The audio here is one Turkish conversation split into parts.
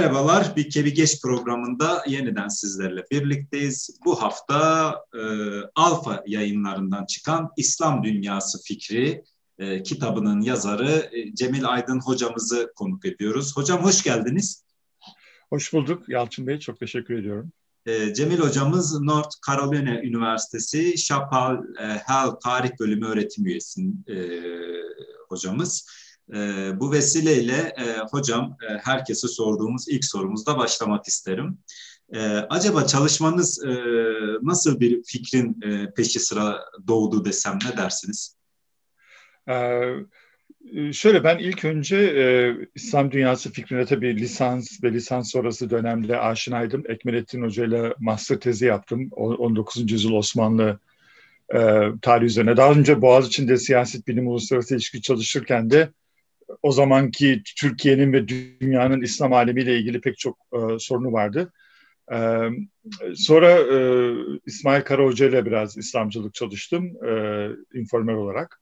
Merhabalar, Bir Kebi Geç programında yeniden sizlerle birlikteyiz. Bu hafta e, Alfa yayınlarından çıkan İslam Dünyası Fikri e, kitabının yazarı e, Cemil Aydın hocamızı konuk ediyoruz. Hocam hoş geldiniz. Hoş bulduk Yalçın Bey, çok teşekkür ediyorum. E, Cemil hocamız North Carolina Üniversitesi Chapel e, Hill Tarih Bölümü öğretim üyesi e, hocamız. E, bu vesileyle e, hocam e, herkese sorduğumuz ilk sorumuzda başlamak isterim. E, acaba çalışmanız e, nasıl bir fikrin e, peşi sıra doğdu desem ne dersiniz? Ee, şöyle ben ilk önce e, İslam dünyası fikrine tabii lisans ve lisans sonrası dönemde aşinaydım. Ekmelettin Hoca ile master tezi yaptım. 19. yüzyıl Osmanlı e, tarih üzerine. Daha önce Boğaziçi'nde siyaset bilim uluslararası ilişki çalışırken de o zamanki Türkiye'nin ve dünyanın İslam alemiyle ilgili pek çok e, sorunu vardı. E, sonra e, İsmail Karahoca ile biraz İslamcılık çalıştım e, informal olarak.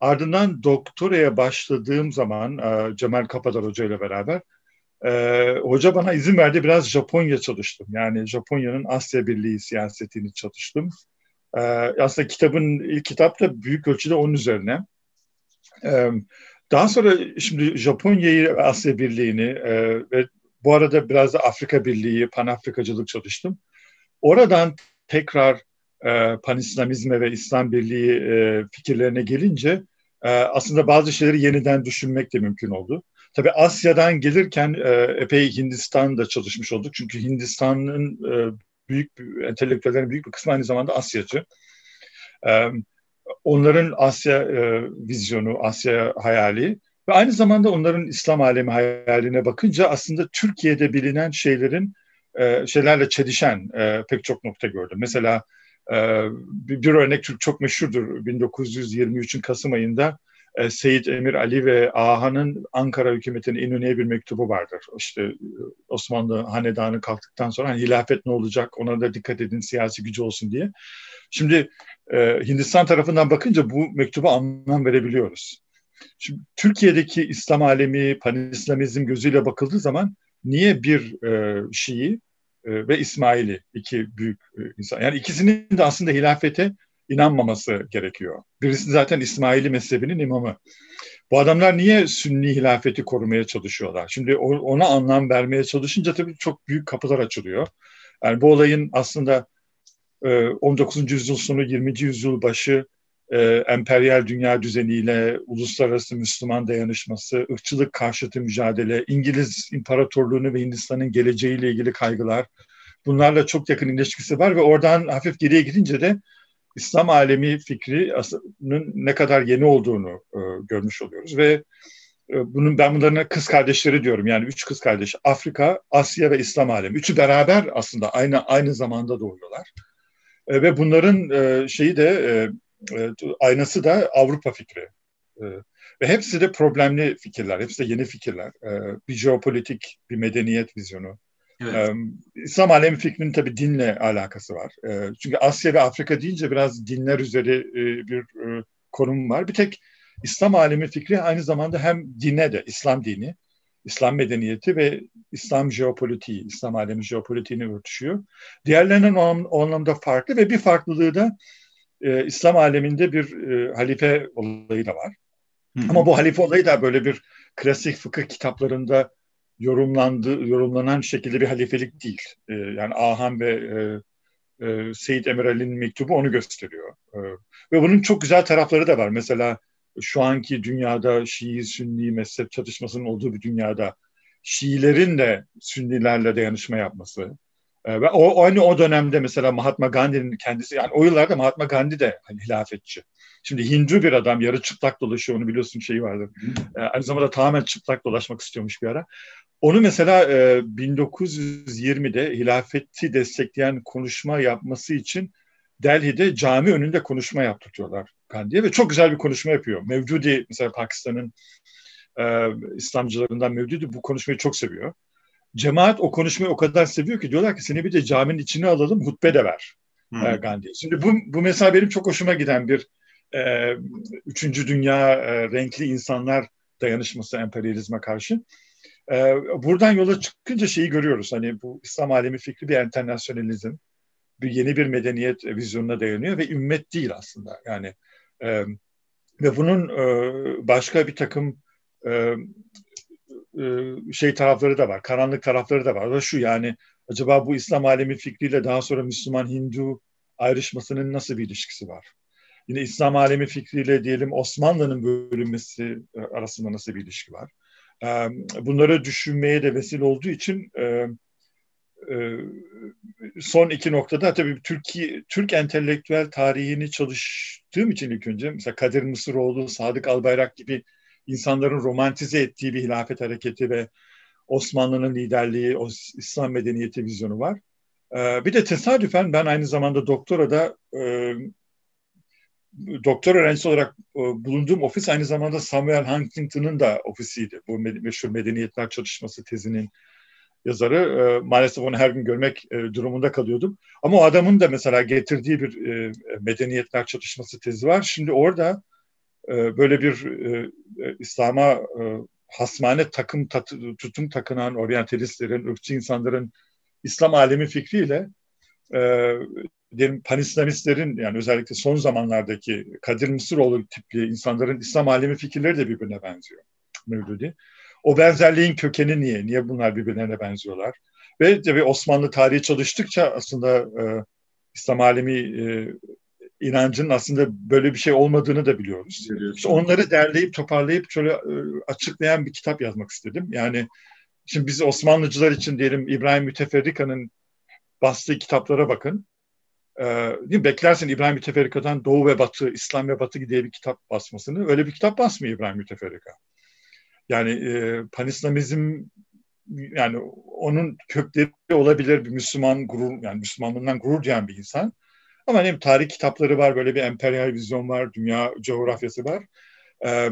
Ardından doktoraya başladığım zaman e, Cemal Kapadar Hoca ile beraber e, hoca bana izin verdi biraz Japonya çalıştım. Yani Japonya'nın Asya Birliği siyasetini çalıştım. E, aslında kitabın ilk kitap da büyük ölçüde onun üzerine. E, daha sonra şimdi Japonya'yı Asya Birliği'ni e, ve bu arada biraz da Afrika Birliği, Pan-Afrikacılık çalıştım. Oradan tekrar e, Pan-İslamizme ve İslam Birliği e, fikirlerine gelince e, aslında bazı şeyleri yeniden düşünmek de mümkün oldu. Tabii Asya'dan gelirken e, epey Hindistan'da çalışmış olduk. Çünkü Hindistan'ın e, büyük entelektüellerin büyük bir kısmı aynı zamanda Asyacı. E, onların Asya e, vizyonu, Asya hayali ve aynı zamanda onların İslam alemi hayaline bakınca aslında Türkiye'de bilinen şeylerin e, şeylerle çelişen e, pek çok nokta gördüm. Mesela e, bir, bir örnek çok, çok meşhurdur. 1923'ün Kasım ayında e, Seyit Emir Ali ve Aha'nın Ankara hükümetine İnönü'ye bir mektubu vardır. İşte e, Osmanlı hanedanı kalktıktan sonra hani hilafet ne olacak ona da dikkat edin siyasi gücü olsun diye. Şimdi e, Hindistan tarafından bakınca bu mektuba anlam verebiliyoruz. Şimdi Türkiye'deki İslam alemi, panislamizm gözüyle bakıldığı zaman niye bir e, Şii e, ve İsmaili iki büyük e, insan yani ikisinin de aslında hilafete inanmaması gerekiyor. Birisi zaten İsmaili mezhebinin imamı. Bu adamlar niye Sünni hilafeti korumaya çalışıyorlar? Şimdi ona anlam vermeye çalışınca tabii çok büyük kapılar açılıyor. Yani bu olayın aslında 19. Ee, yüzyıl sonu 20. yüzyıl başı e, emperyal dünya düzeniyle uluslararası Müslüman dayanışması, ırkçılık karşıtı mücadele, İngiliz İmparatorluğunu ve Hindistan'ın geleceğiyle ilgili kaygılar bunlarla çok yakın ilişkisi var ve oradan hafif geriye gidince de İslam alemi fikrinin ne kadar yeni olduğunu e, görmüş oluyoruz ve e, bunun ben bunların kız kardeşleri diyorum yani üç kız kardeş Afrika, Asya ve İslam alemi üçü beraber aslında aynı aynı zamanda doğuyorlar. E, ve bunların e, şeyi de e, e, aynası da Avrupa fikri. E, ve hepsi de problemli fikirler, hepsi de yeni fikirler. E, bir jeopolitik, bir medeniyet vizyonu. Evet. E, İslam alemi fikrinin tabii dinle alakası var. E, çünkü Asya ve Afrika deyince biraz dinler üzeri e, bir e, konum var. Bir tek İslam alemi fikri aynı zamanda hem dine de, İslam dini, İslam medeniyeti ve İslam jeopolitiği, İslam alemi jeopolitiğini örtüşüyor. Diğerlerinden o, o anlamda farklı ve bir farklılığı da e, İslam aleminde bir e, halife olayı da var. Hı-hı. Ama bu halife olayı da böyle bir klasik fıkıh kitaplarında yorumlandı, yorumlanan şekilde bir halifelik değil. E, yani Ahan ve e, e, Seyit Emir Ali'nin mektubu onu gösteriyor. E, ve bunun çok güzel tarafları da var. Mesela şu anki dünyada Şii Sünni mezhep çatışmasının olduğu bir dünyada Şiilerin de Sünnilerle dayanışma yapması e, ve o aynı o dönemde mesela Mahatma Gandhi'nin kendisi yani o yıllarda Mahatma Gandhi de hani hilafetçi. Şimdi Hindu bir adam yarı çıplak dolaşıyor onu biliyorsun şeyi vardır. E, aynı zamanda tamamen çıplak dolaşmak istiyormuş bir ara. Onu mesela e, 1920'de hilafeti destekleyen konuşma yapması için Delhi'de cami önünde konuşma yaptırtıyorlar Gandhi'ye ve çok güzel bir konuşma yapıyor. Mevdudi mesela Pakistan'ın e, İslamcılarından Mevdudi bu konuşmayı çok seviyor. Cemaat o konuşmayı o kadar seviyor ki diyorlar ki seni bir de caminin içine alalım hutbe de ver hmm. e, Gandhi. Şimdi bu, bu mesela benim çok hoşuma giden bir e, üçüncü dünya e, renkli insanlar dayanışması emperyalizme karşı. E, buradan yola çıkınca şeyi görüyoruz. Hani bu İslam alemi fikri bir internasyonalizm, bir yeni bir medeniyet vizyonuna dayanıyor ve ümmet değil aslında. Yani e, ve bunun e, başka bir takım e, e, şey tarafları da var, karanlık tarafları da var. Da şu yani acaba bu İslam alemi fikriyle daha sonra Müslüman Hindu ayrışmasının nasıl bir ilişkisi var? Yine İslam alemi fikriyle diyelim Osmanlı'nın bölünmesi arasında nasıl bir ilişki var? E, bunları düşünmeye de vesile olduğu için son iki noktada tabii Türkiye Türk entelektüel tarihini çalıştığım için ilk önce mesela Kadir Mısıroğlu, Sadık Albayrak gibi insanların romantize ettiği bir hilafet hareketi ve Osmanlı'nın liderliği, o İslam medeniyeti vizyonu var. Ee, bir de tesadüfen ben aynı zamanda doktorada e, doktor öğrencisi olarak e, bulunduğum ofis aynı zamanda Samuel Huntington'ın da ofisiydi. Bu meşhur medeniyetler çalışması tezinin yazarı. E, maalesef onu her gün görmek e, durumunda kalıyordum. Ama o adamın da mesela getirdiği bir e, medeniyetler çalışması tezi var. Şimdi orada e, böyle bir e, e, İslam'a e, hasmane takım tat, tutum takınan oryantalistlerin, ırkçı insanların İslam alemi fikriyle e, diyelim panislamistlerin yani özellikle son zamanlardaki Kadir Mısıroğlu tipli insanların İslam alemi fikirleri de birbirine benziyor. Mevludi. O benzerliğin kökeni niye? Niye bunlar birbirlerine benziyorlar? Ve tabii Osmanlı tarihi çalıştıkça aslında e, İslam alemi e, inancının aslında böyle bir şey olmadığını da biliyoruz. İşte onları derleyip toparlayıp şöyle e, açıklayan bir kitap yazmak istedim. Yani şimdi biz Osmanlıcılar için diyelim İbrahim Müteferrika'nın bastığı kitaplara bakın. Ee? Beklersin İbrahim Müteferrika'dan Doğu ve Batı, İslam ve Batı diye bir kitap basmasını. Öyle bir kitap basmıyor İbrahim Müteferrika. Yani e, panislamizm yani onun kökleri olabilir bir Müslüman gurur yani Müslümanlığından gurur duyan bir insan. Ama hem tarih kitapları var, böyle bir emperyal vizyon var, dünya coğrafyası var. Ee,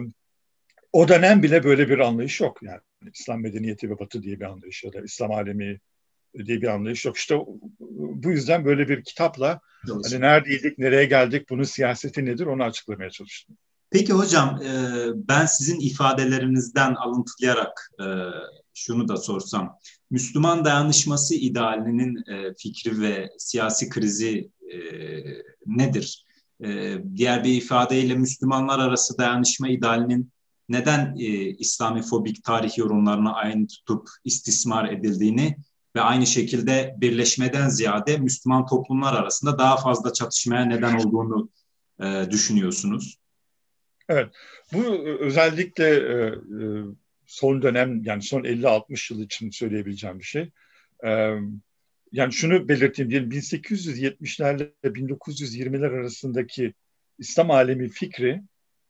o dönem bile böyle bir anlayış yok. Yani İslam medeniyeti ve Batı diye bir anlayış ya da İslam alemi diye bir anlayış yok. İşte bu yüzden böyle bir kitapla hani neredeydik, nereye geldik, bunun siyaseti nedir onu açıklamaya çalıştım. Peki hocam, e, ben sizin ifadelerinizden alıntılayarak e, şunu da sorsam. Müslüman dayanışması idealinin e, fikri ve siyasi krizi nedir? Diğer bir ifadeyle Müslümanlar arası dayanışma idealinin neden İslami fobik tarih yorumlarına aynı tutup istismar edildiğini ve aynı şekilde birleşmeden ziyade Müslüman toplumlar arasında daha fazla çatışmaya neden olduğunu düşünüyorsunuz? Evet, bu özellikle e, e, son dönem yani son 50-60 yıl için söyleyebileceğim bir şey. E, yani şunu belirteyim diyelim 1870'lerle 1920'ler arasındaki İslam alemi fikri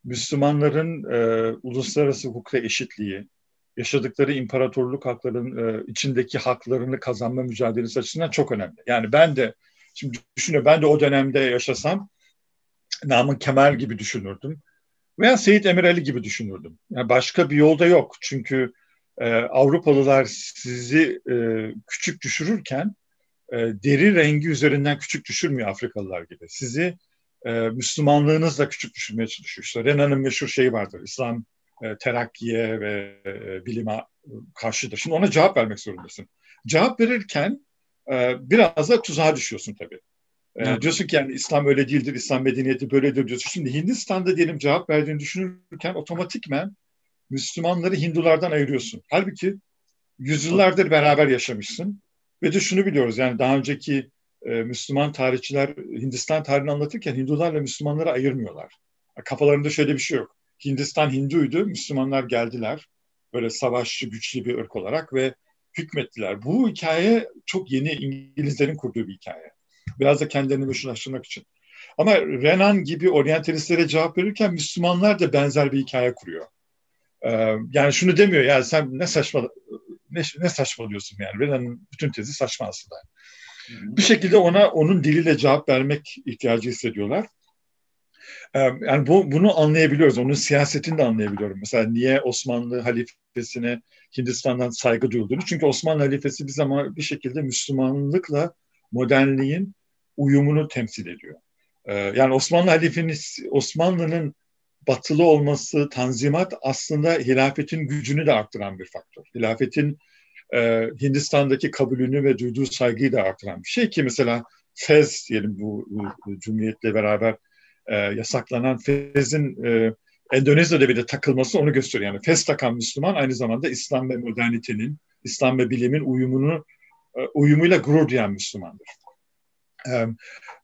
Müslümanların e, uluslararası hukukta eşitliği, yaşadıkları imparatorluk haklarının e, içindeki haklarını kazanma mücadelesi açısından çok önemli. Yani ben de şimdi düşünüyorum ben de o dönemde yaşasam Namık Kemal gibi düşünürdüm veya Seyit Emirali gibi düşünürdüm. Yani başka bir yolda yok. Çünkü e, Avrupalılar sizi e, küçük düşürürken e, deri rengi üzerinden küçük düşürmüyor Afrikalılar gibi. Sizi e, Müslümanlığınızla küçük düşürmeye çalışıyor. İşte Renan'ın meşhur şeyi vardır. İslam e, terakkiye ve e, bilime karşıdır. Şimdi ona cevap vermek zorundasın. Cevap verirken e, biraz da tuzağa düşüyorsun tabii. Evet. Diyorsun ki yani İslam öyle değildir, İslam medeniyeti böyledir diyorsun. Şimdi Hindistan'da diyelim cevap verdiğini düşünürken otomatikmen Müslümanları Hindulardan ayırıyorsun. Halbuki yüzyıllardır beraber yaşamışsın. Ve de şunu biliyoruz yani daha önceki e, Müslüman tarihçiler Hindistan tarihini anlatırken Hindularla Müslümanları ayırmıyorlar. Kafalarında şöyle bir şey yok. Hindistan Hinduydu, Müslümanlar geldiler. Böyle savaşçı, güçlü bir ırk olarak ve hükmettiler. Bu hikaye çok yeni İngilizlerin kurduğu bir hikaye. Biraz da kendilerini meşrulaştırmak için. Ama Renan gibi oryantalistlere cevap verirken Müslümanlar da benzer bir hikaye kuruyor. Ee, yani şunu demiyor yani sen ne saçma ne, ne saçmalıyorsun yani. Renan'ın bütün tezi saçma aslında. Bir şekilde ona onun diliyle cevap vermek ihtiyacı hissediyorlar. Ee, yani bu, bunu anlayabiliyoruz. Onun siyasetini de anlayabiliyorum. Mesela niye Osmanlı halifesine Hindistan'dan saygı duyulduğunu. Çünkü Osmanlı halifesi bir zaman bir şekilde Müslümanlıkla modernliğin uyumunu temsil ediyor. Ee, yani Osmanlı halifinin Osmanlı'nın batılı olması, tanzimat aslında hilafetin gücünü de arttıran bir faktör. Hilafetin e, Hindistan'daki kabulünü ve duyduğu saygıyı da arttıran bir şey ki mesela Fez diyelim bu, bu cumhuriyetle beraber e, yasaklanan Fez'in e, Endonezya'da bile takılması onu gösteriyor. Yani Fez takan Müslüman aynı zamanda İslam ve modernitenin, İslam ve bilimin uyumunu e, uyumuyla gurur duyan Müslümandır. E,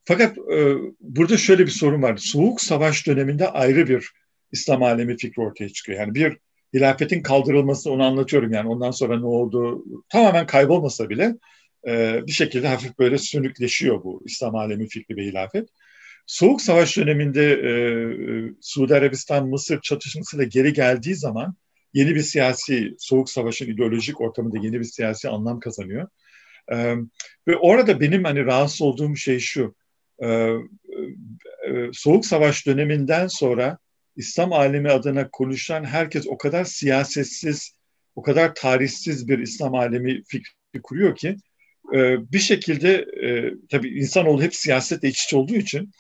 fakat e, burada şöyle bir sorun var. Soğuk Savaş döneminde ayrı bir İslam alemi fikri ortaya çıkıyor. Yani bir hilafetin kaldırılması onu anlatıyorum yani ondan sonra ne oldu tamamen kaybolmasa bile bir şekilde hafif böyle sönükleşiyor bu İslam alemi fikri ve hilafet. Soğuk Savaş döneminde e, Suudi Arabistan-Mısır çatışmasıyla geri geldiği zaman yeni bir siyasi, Soğuk Savaş'ın ideolojik ortamında yeni bir siyasi anlam kazanıyor. E, ve orada benim hani rahatsız olduğum şey şu, e, Soğuk Savaş döneminden sonra İslam alemi adına konuşan herkes o kadar siyasetsiz, o kadar tarihsiz bir İslam alemi fikri kuruyor ki bir şekilde tabii insanoğlu hep siyasetle iç içe olduğu için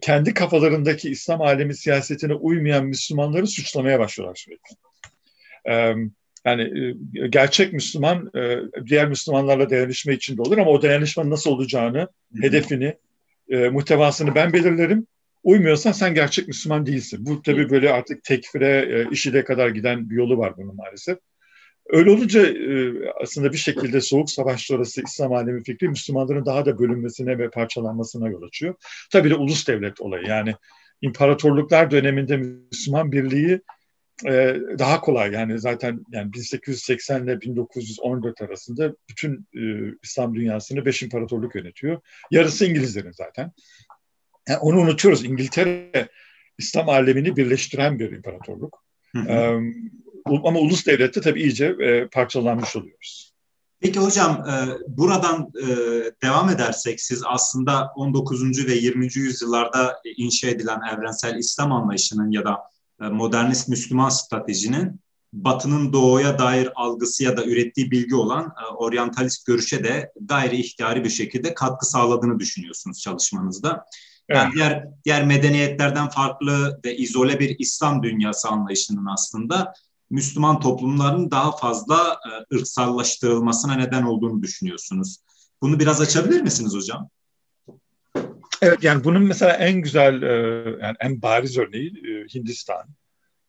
kendi kafalarındaki İslam alemi siyasetine uymayan Müslümanları suçlamaya başlıyorlar sürekli. Yani e, gerçek Müslüman e, diğer Müslümanlarla dayanışma içinde olur ama o dayanışmanın nasıl olacağını, hedefini, e, muhtevasını ben belirlerim. Uymuyorsan sen gerçek Müslüman değilsin. Bu tabii böyle artık tekfire, işide kadar giden bir yolu var bunun maalesef. Öyle olunca aslında bir şekilde soğuk savaş sonrası İslam alemi fikri Müslümanların daha da bölünmesine ve parçalanmasına yol açıyor. Tabii de ulus devlet olayı yani imparatorluklar döneminde Müslüman birliği e, daha kolay yani zaten yani 1880 ile 1914 arasında bütün e, İslam dünyasını beş imparatorluk yönetiyor. Yarısı İngilizlerin zaten. Yani onu unutuyoruz. İngiltere İslam alemini birleştiren bir imparatorluk. Hı hı. Ama ulus devlette tabii iyice e, parçalanmış oluyoruz. Peki hocam e, buradan e, devam edersek siz aslında 19. ve 20. yüzyıllarda inşa edilen evrensel İslam anlayışının ya da modernist Müslüman stratejinin Batı'nın doğuya dair algısı ya da ürettiği bilgi olan oryantalist görüşe de gayri ihtiyari bir şekilde katkı sağladığını düşünüyorsunuz çalışmanızda. Yani evet. diğer diğer medeniyetlerden farklı ve izole bir İslam dünyası anlayışının aslında Müslüman toplumların daha fazla e, ırksallaştırılmasına neden olduğunu düşünüyorsunuz. Bunu biraz açabilir misiniz hocam? Evet yani bunun mesela en güzel e, yani en bariz örneği e, Hindistan.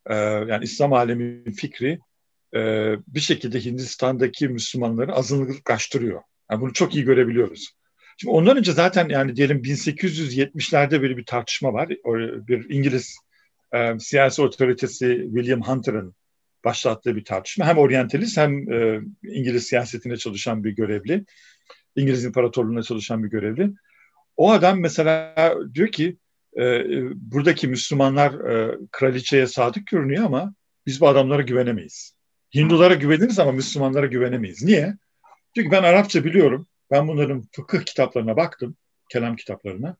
E, yani İslam alemi fikri bir şekilde Hindistan'daki Müslümanları azınlıklaştırıyor. Yani bunu çok iyi görebiliyoruz. Şimdi ondan önce zaten yani diyelim 1870'lerde böyle bir tartışma var. Bir İngiliz siyasi otoritesi William Hunter'ın başlattığı bir tartışma. Hem oryantalist hem e, İngiliz siyasetine çalışan bir görevli. İngiliz İmparatorluğu'na çalışan bir görevli. O adam mesela diyor ki e, buradaki Müslümanlar e, kraliçeye sadık görünüyor ama biz bu adamlara güvenemeyiz. Hindulara güveniriz ama Müslümanlara güvenemeyiz. Niye? Çünkü ben Arapça biliyorum. Ben bunların fıkıh kitaplarına baktım, kelam kitaplarına.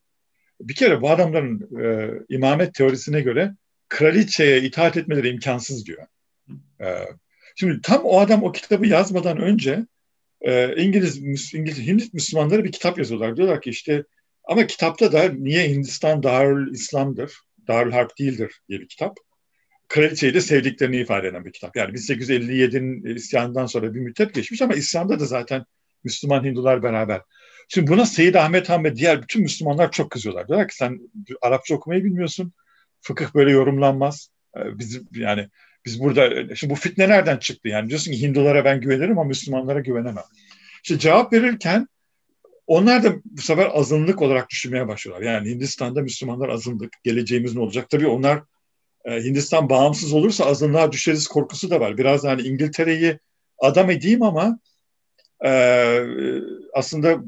Bir kere bu adamların e, imamet teorisine göre kraliçeye itaat etmeleri imkansız diyor. Ee, şimdi tam o adam o kitabı yazmadan önce e, İngiliz, İngiliz Hint Müslümanları bir kitap yazıyorlar. Diyorlar ki işte ama kitapta da niye Hindistan Darül İslam'dır, Darül Harp değildir diye bir kitap. Kraliçeyi de sevdiklerini ifade eden bir kitap. Yani 1857'nin isyanından sonra bir müddet geçmiş ama İslam'da da zaten Müslüman Hindular beraber. Şimdi buna Seyyid Ahmet Han ve diğer bütün Müslümanlar çok kızıyorlar. Diyorlar ki sen Arapça okumayı bilmiyorsun. Fıkıh böyle yorumlanmaz. Ee, biz yani biz burada, şimdi bu fitne nereden çıktı? Yani diyorsun ki Hindulara ben güvenirim ama Müslümanlara güvenemem. İşte cevap verirken onlar da bu sefer azınlık olarak düşünmeye başlıyorlar. Yani Hindistan'da Müslümanlar azınlık, geleceğimiz ne olacak? Tabii onlar e, Hindistan bağımsız olursa azınlığa düşeriz korkusu da var. Biraz hani İngiltere'yi adam edeyim ama e, aslında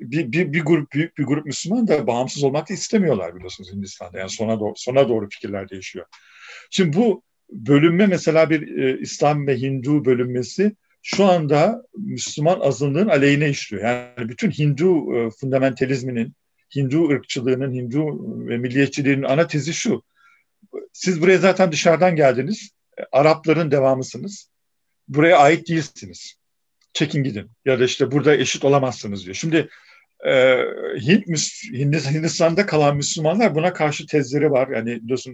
bir, bir, bir grup büyük bir grup Müslüman da bağımsız olmak da istemiyorlar biliyorsunuz Hindistan'da. Yani sona doğru, sona doğru fikirler değişiyor. Şimdi bu bölünme mesela bir e, İslam ve Hindu bölünmesi şu anda Müslüman azınlığın aleyhine işliyor. Yani bütün Hindu e, fundamentalizminin, Hindu ırkçılığının, Hindu ve milliyetçiliğinin ana tezi şu. Siz buraya zaten dışarıdan geldiniz. E, Arapların devamısınız. Buraya ait değilsiniz. Çekin gidin. Ya da işte burada eşit olamazsınız diyor. Şimdi e, Hint, Hindistan'da kalan Müslümanlar buna karşı tezleri var. Yani biliyorsun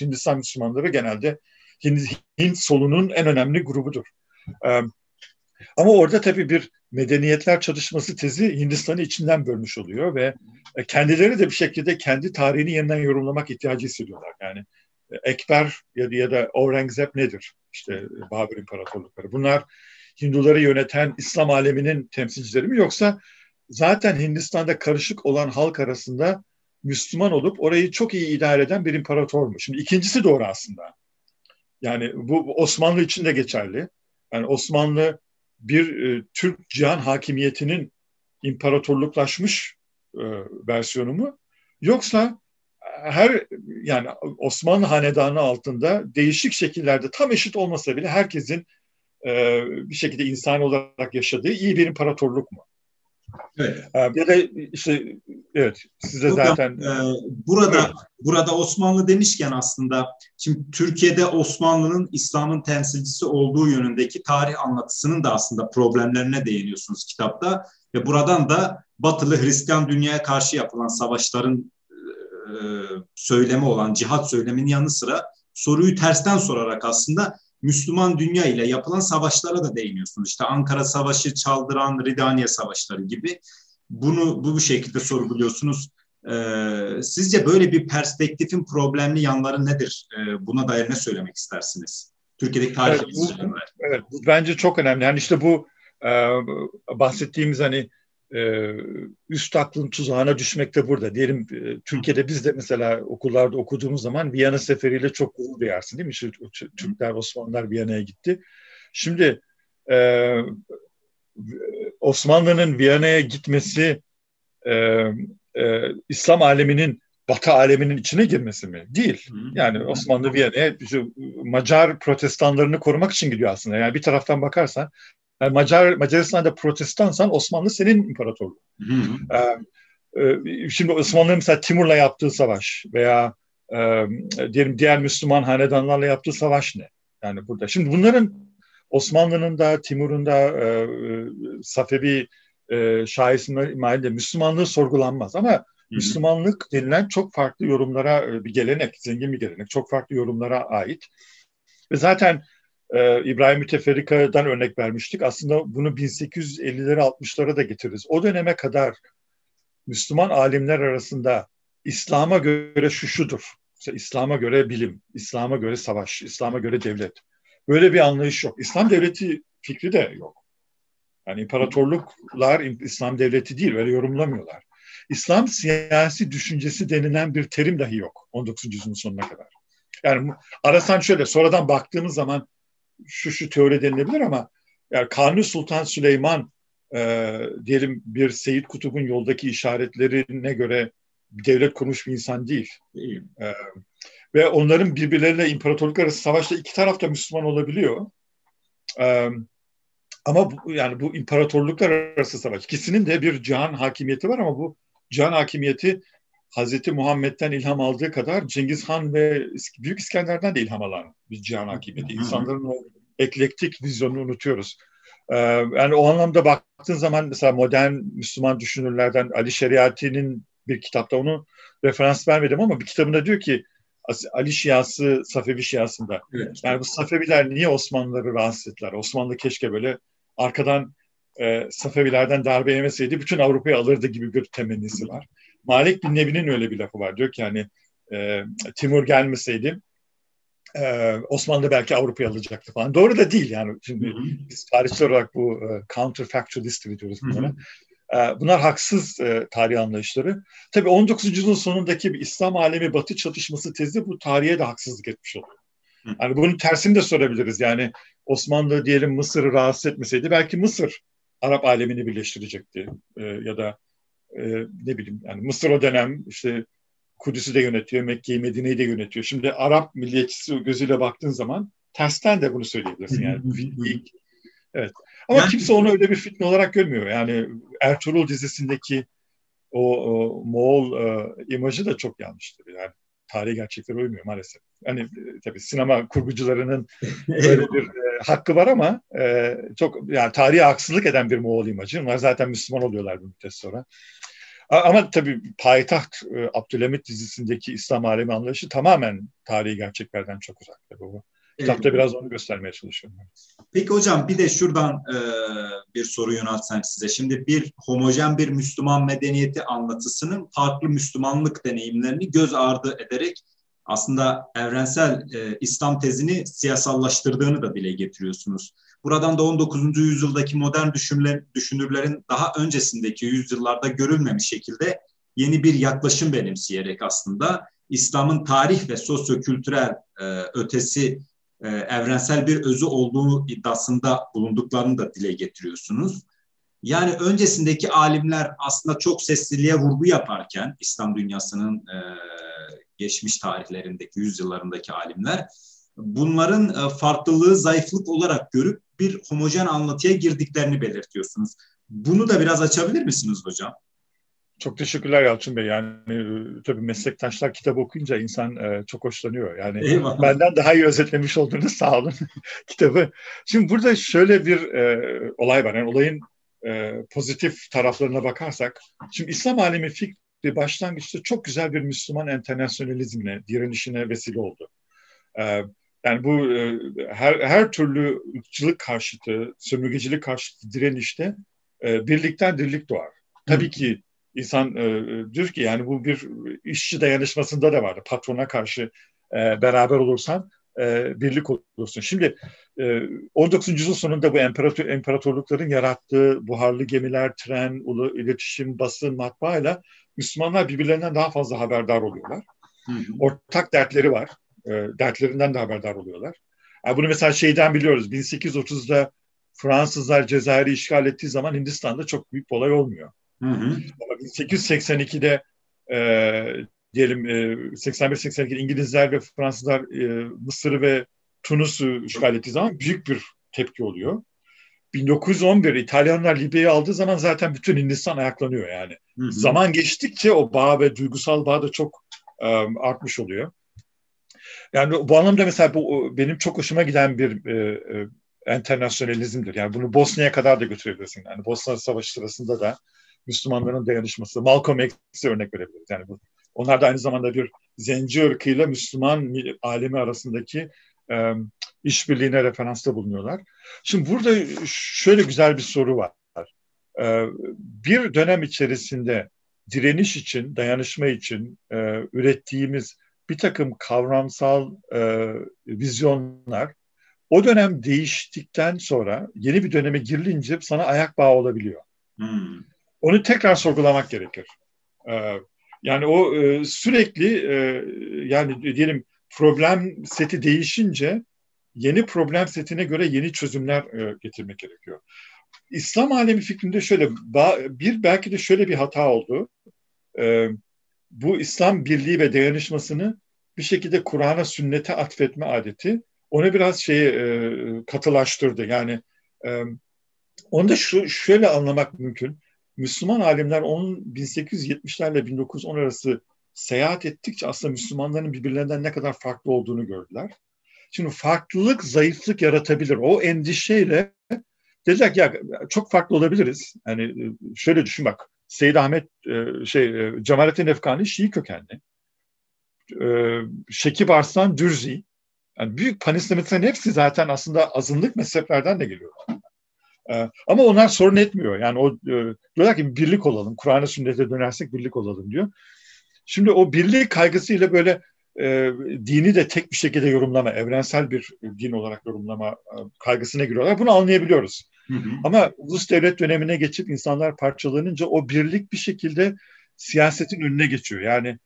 Hindistan Müslümanları genelde Hint, Hint solunun en önemli grubudur. E, ama orada tabii bir medeniyetler çalışması tezi Hindistan'ı içinden bölmüş oluyor ve kendileri de bir şekilde kendi tarihini yeniden yorumlamak ihtiyacı hissediyorlar. Yani Ekber ya da, ya da Aurangzeb nedir? İşte Babür İmparatorlukları. Bunlar Hinduları yöneten İslam aleminin temsilcileri mi yoksa zaten Hindistan'da karışık olan halk arasında Müslüman olup orayı çok iyi idare eden bir imparator mu? Şimdi ikincisi doğru aslında. Yani bu Osmanlı için de geçerli. Yani Osmanlı bir e, Türk cihan hakimiyetinin imparatorluklaşmış e, versiyonu mu? Yoksa her yani Osmanlı hanedanı altında değişik şekillerde tam eşit olmasa bile herkesin e, bir şekilde insan olarak yaşadığı iyi bir imparatorluk mu? Evet. E, ya da işte evet size Hocam, zaten e, burada evet. burada Osmanlı demişken aslında şimdi Türkiye'de Osmanlı'nın İslam'ın temsilcisi olduğu yönündeki tarih anlatısının da aslında problemlerine değiniyorsunuz kitapta ve buradan da Batılı Hristiyan dünyaya karşı yapılan savaşların e, söylemi olan cihat söyleminin yanı sıra soruyu tersten sorarak aslında Müslüman dünya ile yapılan savaşlara da değiniyorsunuz. İşte Ankara Savaşı, Çaldıran, Ridaniye Savaşları gibi bunu bu bu şekilde sorguluyorsunuz. Ee, sizce böyle bir perspektifin problemli yanları nedir? Ee, buna dair ne söylemek istersiniz? Türkiye'deki tarih evet, bu, evet, bu bence çok önemli. Yani işte bu e, bahsettiğimiz hani e, üst aklın tuzağına düşmek de burada. Diyelim e, Türkiye'de biz de mesela okullarda okuduğumuz zaman Viyana seferiyle çok gurur duyarsın değil mi? İşte, Türkler, Osmanlılar Viyana'ya gitti. Şimdi e, Osmanlı'nın Viyana'ya gitmesi e, e, İslam aleminin Batı aleminin içine girmesi mi? Değil. Yani Osmanlı Viyana'ya Macar protestanlarını korumak için gidiyor aslında. Yani bir taraftan bakarsan yani Macar Macaristan'da protestansan Osmanlı senin imparatorluğun. Ee, e, şimdi Osmanlı mesela Timur'la yaptığı savaş veya e, diyelim diğer Müslüman hanedanlarla yaptığı savaş ne? Yani burada. Şimdi bunların Osmanlı'nın da Timur'un da e, e Safevi e, şahisinde Müslümanlığı sorgulanmaz ama Hı-hı. Müslümanlık denilen çok farklı yorumlara e, bir gelenek, zengin bir gelenek, çok farklı yorumlara ait. Ve zaten e, İbrahim Müteferrika'dan örnek vermiştik. Aslında bunu 1850'lere 60'lara da getiririz. O döneme kadar Müslüman alimler arasında İslam'a göre şu şudur. İşte İslam'a göre bilim, İslam'a göre savaş, İslam'a göre devlet. Böyle bir anlayış yok. İslam devleti fikri de yok. Yani imparatorluklar İslam devleti değil, öyle yorumlamıyorlar. İslam siyasi düşüncesi denilen bir terim dahi yok 19. yüzyılın sonuna kadar. Yani arasan şöyle, sonradan baktığımız zaman şu şu teori denilebilir ama yani Kanuni Sultan Süleyman e, diyelim bir Seyit Kutub'un yoldaki işaretlerine göre devlet kurmuş bir insan değil. değil. E, ve onların birbirleriyle imparatorluk arası savaşta iki taraf da Müslüman olabiliyor. E, ama bu, yani bu imparatorluklar arası savaş. İkisinin de bir cihan hakimiyeti var ama bu cihan hakimiyeti Hazreti Muhammed'den ilham aldığı kadar Cengiz Han ve Büyük İskender'den de ilham alan bir cihan hakimiyeti. İnsanların o eklektik vizyonunu unutuyoruz. Ee, yani o anlamda baktığın zaman mesela modern Müslüman düşünürlerden Ali Şeriati'nin bir kitapta onu referans vermedim ama bir kitabında diyor ki Ali Şiası Safevi Şiasında. Evet. Yani bu Safeviler niye Osmanlıları rahatsız ettiler? Osmanlı keşke böyle arkadan e, Safevilerden darbe yemeseydi bütün Avrupa'yı alırdı gibi bir temennisi var. Malik bin Nebi'nin öyle bir lafı var. Diyor ki hani e, Timur gelmeseydi e, Osmanlı belki Avrupa'yı alacaktı falan. Doğru da değil yani. Şimdi hı hı. biz tarihçiler olarak bu e, counterfactual history diyoruz bunlara. E, bunlar haksız e, tarih anlayışları. Tabii 19. yüzyılın sonundaki bir İslam alemi batı çatışması tezi bu tarihe de haksızlık etmiş oluyor. Yani bunun tersini de sorabiliriz. Yani Osmanlı diyelim Mısır'ı rahatsız etmeseydi belki Mısır Arap alemini birleştirecekti. E, ya da e, ne bileyim yani Mısır o dönem işte Kudüs'ü de yönetiyor, Mekke'yi, Medine'yi de yönetiyor. Şimdi Arap milliyetçisi gözüyle baktığın zaman tersten de bunu söyleyebilirsin yani. evet. Ama yani, kimse onu öyle bir fitne olarak görmüyor. Yani Ertuğrul dizisindeki o, o Moğol e, imajı da çok yanlıştır yani. Tarihi gerçeklere uymuyor maalesef. Hani e, tabii sinema kurgucularının böyle bir e, hakkı var ama e, çok yani tarihe haksızlık eden bir Moğol imajı. Onlar zaten Müslüman oluyorlar bir müddet sonra. Ama tabii Payitaht e, Abdülhamit dizisindeki İslam alemi anlayışı tamamen tarihi gerçeklerden çok uzak. Bu kitapta biraz onu göstermeye çalışıyorum. Peki hocam bir de şuradan e, bir soru yöneltsem size. Şimdi bir homojen bir Müslüman medeniyeti anlatısının farklı Müslümanlık deneyimlerini göz ardı ederek aslında evrensel e, İslam tezini siyasallaştırdığını da dile getiriyorsunuz. Buradan da 19. yüzyıldaki modern düşünürler, düşünürlerin daha öncesindeki yüzyıllarda görülmemiş şekilde yeni bir yaklaşım benimseyerek aslında İslam'ın tarih ve sosyokültürel e, ötesi e, evrensel bir özü olduğu iddiasında bulunduklarını da dile getiriyorsunuz. Yani öncesindeki alimler aslında çok sesliliğe vurgu yaparken İslam dünyasının e, geçmiş tarihlerindeki, yüzyıllarındaki alimler bunların e, farklılığı zayıflık olarak görüp bir homojen anlatıya girdiklerini belirtiyorsunuz. Bunu da biraz açabilir misiniz hocam? Çok teşekkürler Yalçın Bey. Yani e, tabii meslektaşlar kitap okuyunca insan e, çok hoşlanıyor. Yani Eyvallah. benden daha iyi özetlemiş oldunuz sağ olun kitabı. Şimdi burada şöyle bir e, olay var. Yani olayın e, pozitif taraflarına bakarsak. Şimdi İslam alemi fikri başlangıçta çok güzel bir Müslüman internasyonalizmine, direnişine vesile oldu. E, yani bu e, her, her türlü ırkçılık karşıtı, sömürgecilik karşıtı direnişte e, birlikten dirlik doğar. Tabii ki insan e, diyor ki yani bu bir işçi dayanışmasında da vardı. Patrona karşı e, beraber olursan e, birlik olursun. Şimdi e, 19. yüzyıl sonunda bu imparator, imparatorlukların yarattığı buharlı gemiler, tren, ulu, iletişim, basın, matbaayla Müslümanlar birbirlerinden daha fazla haberdar oluyorlar. Hı hı. Ortak dertleri var. E, dertlerinden de haberdar oluyorlar. Yani bunu mesela şeyden biliyoruz. 1830'da Fransızlar Cezayir'i işgal ettiği zaman Hindistan'da çok büyük bir olay olmuyor. Hı hı. Ama 1882'de e, diyelim e, 81-82 İngilizler ve Fransızlar e, Mısır'ı ve Tunus'u işgal ettiği zaman büyük bir tepki oluyor. 1911 İtalyanlar Libya'yı aldığı zaman zaten bütün Hindistan ayaklanıyor yani. Hı hı. Zaman geçtikçe o bağ ve duygusal bağ da çok e, artmış oluyor. Yani bu anlamda mesela bu benim çok hoşuma giden bir e, e, internasyonalizmdir. Yani bunu Bosna'ya kadar da götürebilirsin. Yani Bosna Savaşı sırasında da Müslümanların dayanışması. Malcolm X'e örnek verebiliriz. Yani bu, onlar da aynı zamanda bir zenci ırkıyla Müslüman alemi arasındaki e, işbirliğine referansta bulunuyorlar. Şimdi burada şöyle güzel bir soru var. E, bir dönem içerisinde direniş için, dayanışma için e, ürettiğimiz bir takım kavramsal e, vizyonlar o dönem değiştikten sonra yeni bir döneme girilince sana ayak bağı olabiliyor. Hmm. Onu tekrar sorgulamak gerekir. E, yani o e, sürekli e, yani diyelim problem seti değişince yeni problem setine göre yeni çözümler e, getirmek gerekiyor. İslam alemi fikrinde şöyle bir belki de şöyle bir hata oldu. E, bu İslam birliği ve dayanışmasını bir şekilde Kur'an'a sünnete atfetme adeti onu biraz şeyi e, katılaştırdı. Yani onu da şu, şöyle anlamak mümkün. Müslüman alimler onun 1870'lerle 1910 arası seyahat ettikçe aslında Müslümanların birbirlerinden ne kadar farklı olduğunu gördüler. Şimdi farklılık zayıflık yaratabilir. O endişeyle dediler ki ya çok farklı olabiliriz. Yani e, şöyle düşün bak. Seyyid Ahmet e, şey e, Cemalettin Efkani Şii kökenli. Şekip Arslan Dürzi. Yani büyük panislemetlerin hepsi zaten aslında azınlık mezheplerden de geliyorlar. Ama onlar sorun etmiyor. Yani o diyorlar ki birlik olalım. Kur'an'a sünnete dönersek birlik olalım diyor. Şimdi o birlik kaygısıyla böyle e, dini de tek bir şekilde yorumlama, evrensel bir din olarak yorumlama e, kaygısına giriyorlar. Bunu anlayabiliyoruz. Hı hı. Ama ulus devlet dönemine geçip insanlar parçalanınca o birlik bir şekilde siyasetin önüne geçiyor. Yani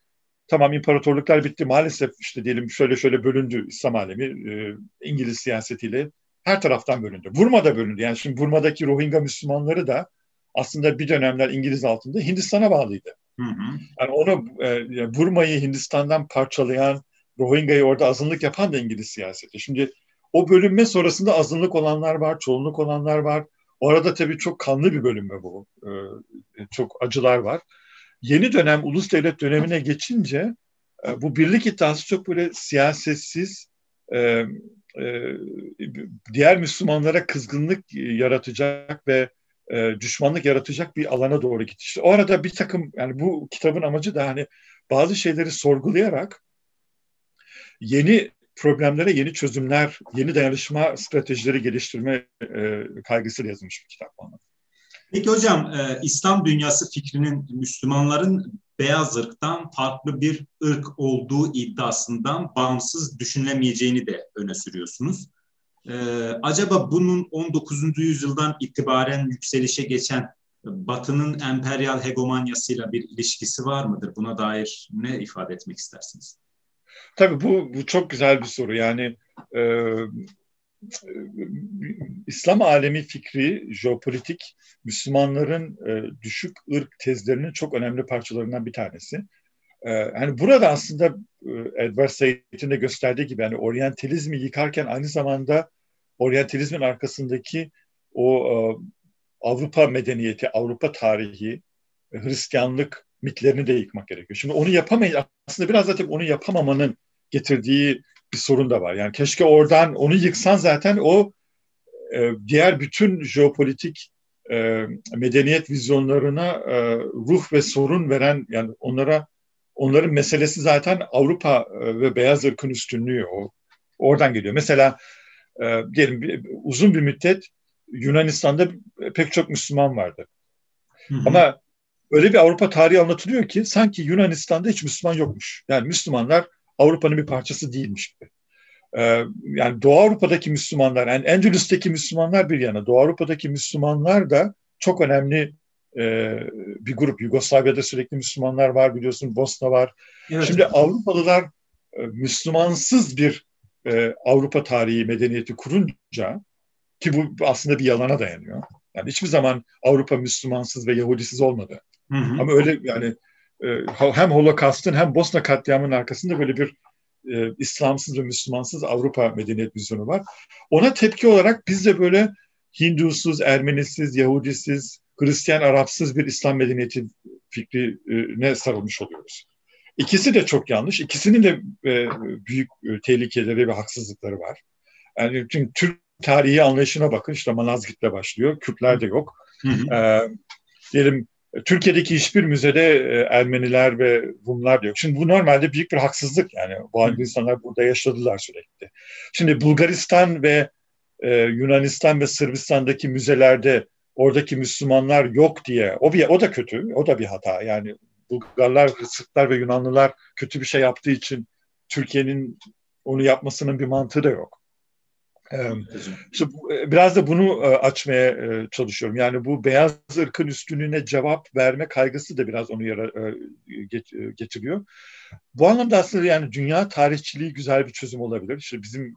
tamam imparatorluklar bitti maalesef işte diyelim şöyle şöyle bölündü İslam alemi e, İngiliz siyasetiyle her taraftan bölündü. Burma'da bölündü. Yani şimdi Burma'daki Rohingya Müslümanları da aslında bir dönemler İngiliz altında Hindistan'a bağlıydı. Hı hı. Yani onu e, Burma'yı Hindistan'dan parçalayan, Rohingya'yı orada azınlık yapan da İngiliz siyaseti. Şimdi o bölünme sonrasında azınlık olanlar var, çoğunluk olanlar var. Orada tabii çok kanlı bir bölünme bu. Ee, çok acılar var. Yeni dönem ulus devlet dönemine geçince e, bu birlik iddiası çok böyle siyasetsiz, e, e, diğer Müslümanlara kızgınlık yaratacak ve e, düşmanlık yaratacak bir alana doğru gitti. O arada bir takım yani bu kitabın amacı da hani bazı şeyleri sorgulayarak yeni problemlere yeni çözümler, yeni dayanışma stratejileri geliştirme e, kaygısıyla yazılmış bir kitap bana. Peki hocam, e, İslam dünyası fikrinin Müslümanların beyaz ırktan farklı bir ırk olduğu iddiasından bağımsız düşünülemeyeceğini de öne sürüyorsunuz. E, acaba bunun 19. yüzyıldan itibaren yükselişe geçen Batı'nın emperyal hegemonyasıyla bir ilişkisi var mıdır? Buna dair ne ifade etmek istersiniz? Tabii bu, bu çok güzel bir soru. Yani e, İslam alemi fikri, jeopolitik, Müslümanların e, düşük ırk tezlerinin çok önemli parçalarından bir tanesi. E, hani burada aslında e, Edward Said'in de gösterdiği gibi yani oryantalizmi yıkarken aynı zamanda oryantalizmin arkasındaki o e, Avrupa medeniyeti, Avrupa tarihi, Hristiyanlık mitlerini de yıkmak gerekiyor. Şimdi onu yapamayız. Aslında biraz zaten onu yapamamanın getirdiği bir sorun da var. Yani keşke oradan onu yıksan zaten o e, diğer bütün jeopolitik e, medeniyet vizyonlarına e, ruh ve sorun veren yani onlara onların meselesi zaten Avrupa e, ve beyaz ırkın üstünlüğü o oradan geliyor. Mesela e, diyelim bir, uzun bir müddet Yunanistan'da pek çok Müslüman vardı. Hı hı. Ama öyle bir Avrupa tarihi anlatılıyor ki sanki Yunanistan'da hiç Müslüman yokmuş. Yani Müslümanlar Avrupa'nın bir parçası değilmiş gibi. Ee, yani Doğu Avrupa'daki Müslümanlar, yani Endülüs'teki Müslümanlar bir yana, Doğu Avrupa'daki Müslümanlar da çok önemli e, bir grup. Yugoslavya'da sürekli Müslümanlar var biliyorsun, Bosna var. Evet. Şimdi Avrupalılar e, Müslümansız bir e, Avrupa tarihi medeniyeti kurunca ki bu aslında bir yalana dayanıyor. Yani hiçbir zaman Avrupa Müslümansız ve Yahudisiz olmadı. Hı hı. Ama öyle yani hem Holocaust'ın hem Bosna katliamının arkasında böyle bir e, İslamsız ve Müslümansız Avrupa medeniyet vizyonu var. Ona tepki olarak biz de böyle Hindusuz, Ermenisiz, Yahudisiz, Hristiyan, Arapsız bir İslam medeniyeti fikrine sarılmış oluyoruz. İkisi de çok yanlış. İkisinin de e, büyük e, tehlikeleri ve haksızlıkları var. Yani çünkü Türk tarihi anlayışına bakın işte Malazgirt'le başlıyor. Kürtler de yok. Hı hı. E, diyelim Türkiye'deki hiçbir müzede e, Ermeniler ve Rumlar yok. Şimdi bu normalde büyük bir haksızlık yani. Bu hı. insanlar burada yaşadılar sürekli. Şimdi Bulgaristan ve e, Yunanistan ve Sırbistan'daki müzelerde oradaki Müslümanlar yok diye o bir o da kötü. O da bir hata. Yani Bulgarlar, Sırplar ve Yunanlılar kötü bir şey yaptığı için Türkiye'nin onu yapmasının bir mantığı da yok. İşte biraz da bunu açmaya çalışıyorum. Yani bu beyaz ırkın üstünlüğüne cevap verme kaygısı da biraz onu yara, getiriyor. Bu anlamda aslında yani dünya tarihçiliği güzel bir çözüm olabilir. İşte bizim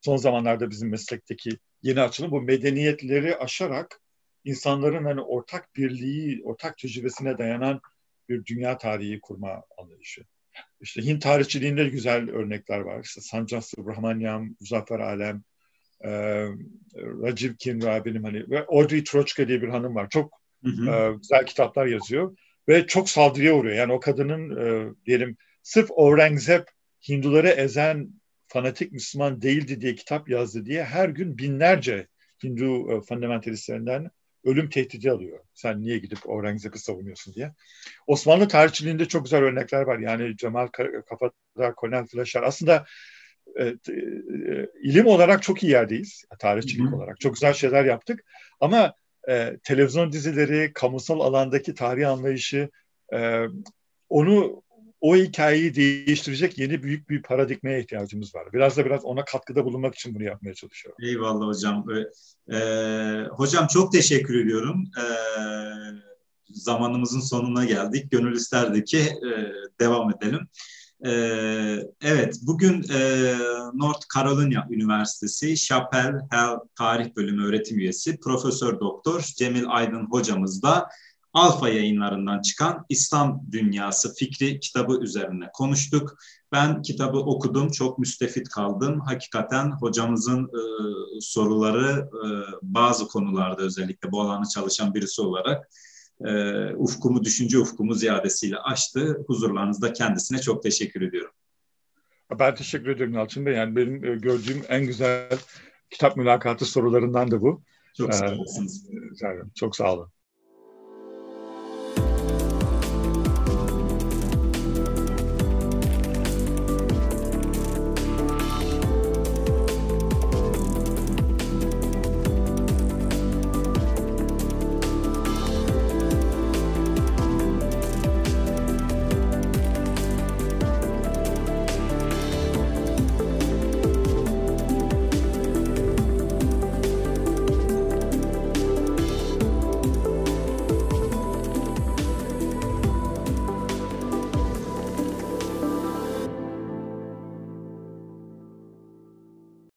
son zamanlarda bizim meslekteki yeni açılım bu medeniyetleri aşarak insanların hani ortak birliği, ortak tecrübesine dayanan bir dünya tarihi kurma anlayışı. İşte Hint tarihçiliğinde güzel örnekler var. İşte Sanjay Subramanyam, Muzaffer Alem, e, Rajiv Kinra benim hani ve Audrey Trochka diye bir hanım var. Çok hı hı. E, güzel kitaplar yazıyor ve çok saldırıya uğruyor. Yani o kadının e, diyelim sırf Aurangzeb Hinduları ezen fanatik Müslüman değildi diye kitap yazdı diye her gün binlerce Hindu e, fundamentalistlerinden ölüm tehdidi alıyor. Sen niye gidip Aurangzeb'i savunuyorsun diye. Osmanlı tarihçiliğinde çok güzel örnekler var. Yani Cemal Kafadar, Cornel Fleschar. Aslında e, e, ilim olarak çok iyi yerdeyiz. Tarihçilik Hı-hı. olarak. Çok güzel şeyler yaptık. Ama e, televizyon dizileri, kamusal alandaki tarih anlayışı e, onu o hikayeyi değiştirecek yeni büyük bir paradigmaya ihtiyacımız var. Biraz da biraz ona katkıda bulunmak için bunu yapmaya çalışıyorum. Eyvallah hocam. Ee, hocam çok teşekkür ediyorum. Ee, zamanımızın sonuna geldik. Gönül isterdi ki e, devam edelim. Ee, evet, bugün e, North Carolina Üniversitesi Chapel Hill Tarih Bölümü öğretim üyesi Profesör Doktor Cemil Aydın hocamızla Alfa yayınlarından çıkan İslam Dünyası Fikri kitabı üzerine konuştuk. Ben kitabı okudum, çok müstefit kaldım. Hakikaten hocamızın e, soruları e, bazı konularda özellikle bu alanı çalışan birisi olarak e, ufkumu, düşünce ufkumu ziyadesiyle açtı. Huzurlarınızda kendisine çok teşekkür ediyorum. Ben teşekkür ederim Yalçın Bey. Yani benim e, gördüğüm en güzel kitap mülakatı sorularından da bu. Çok sağ olasınız. Ee, çok sağ olun.